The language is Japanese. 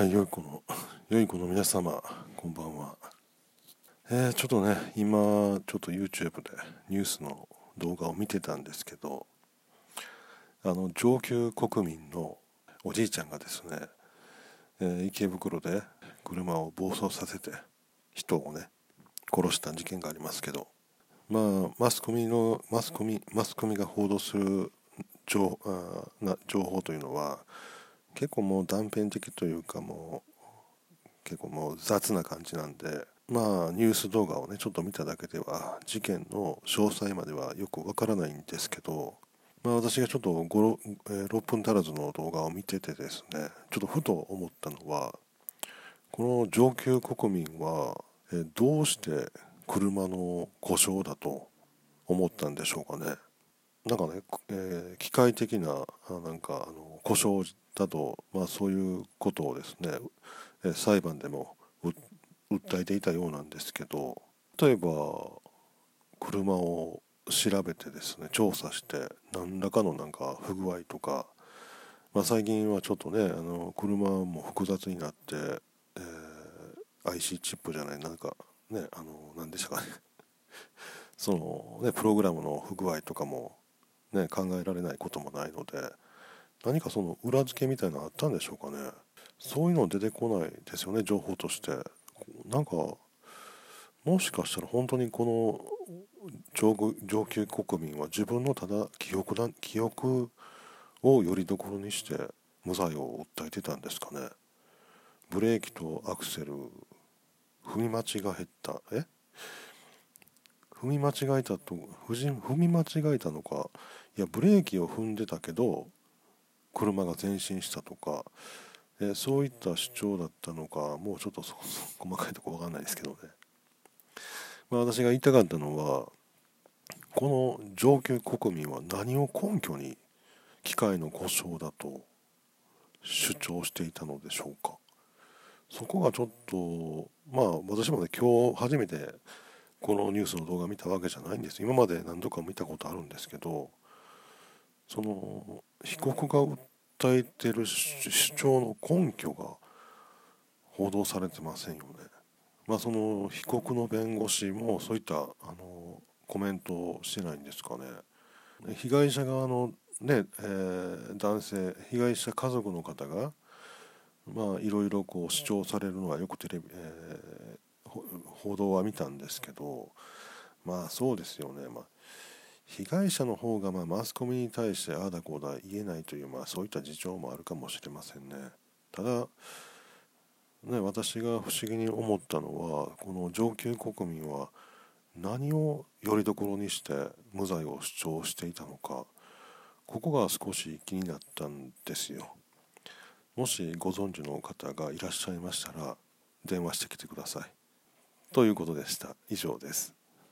はい、良い子の、良い子の皆様、こんばんは。えー、ちょっとね、今、ちょっと YouTube でニュースの動画を見てたんですけど、あの、上級国民のおじいちゃんがですね、えー、池袋で車を暴走させて、人をね、殺した事件がありますけど、まあ、マスコミの、マスコミ、マスコミが報道する情あな情報というのは、結構もう断片的というかもう結構もう雑な感じなんでまあニュース動画をねちょっと見ただけでは事件の詳細まではよくわからないんですけどまあ私がちょっと5、6分足らずの動画を見ててですねちょっとふと思ったのはこの上級国民は、どうして車の故障だと思ったんでしょうかね。なんかね、えー、機械的ななんかあの故障だと、まあ、そういうことをですね、え、裁判でも訴えていたようなんですけど例えば車を調べてですね調査して何らかのなんか不具合とか、まあ、最近はちょっとねあの車も複雑になって、えー、IC チップじゃないなんかねあの何でしたかね。そのねプログラムの不具合とかもね、考えられないこともないので何かその裏付けみたいなのあったんでしょうかね。そういうの出てこないですよね情報として。なんかもしかしたら本当にこの上上級国民は自分のただ記憶だ記憶をよりどころにして無罪を訴えてたんですかね。ブレーキとアクセル踏み間違えたえ？踏み間違えたと踏み間違えたのか。いやブレーキを踏んでたけど車が前進したとか、えそういった主張だったのかもうちょっとそこそ細かいとこ分かんないですけどね、まあ、私が言いたかったのはこの上級国民は何を根拠に機械の故障だと主張していたのでしょうか。そこがちょっとまあ私もね今日初めてこのニュースの動画見たわけじゃないんです。今まで何度か見たことあるんですけどその被告が訴えてる主張の根拠が報道されてませんよね。まあその被告の弁護士もそういったあのコメントをしてないんですかね。被害者側のね、えー、男性被害者家族の方がまあいろいろこう主張されるのはよくテレビ、え報道は見たんですけどまあそうですよね、まあ、被害者の方がまあマスコミに対してああだこうだ言えないという、まあ、そういった事情もあるかもしれませんねただね、私が不思議に思ったのはこの上級国民は何をよりどころにして無罪を主張していたのかここが少し気になったんですよもしご存知の方がいらっしゃいましたら電話してきてください。ということでした。以上です。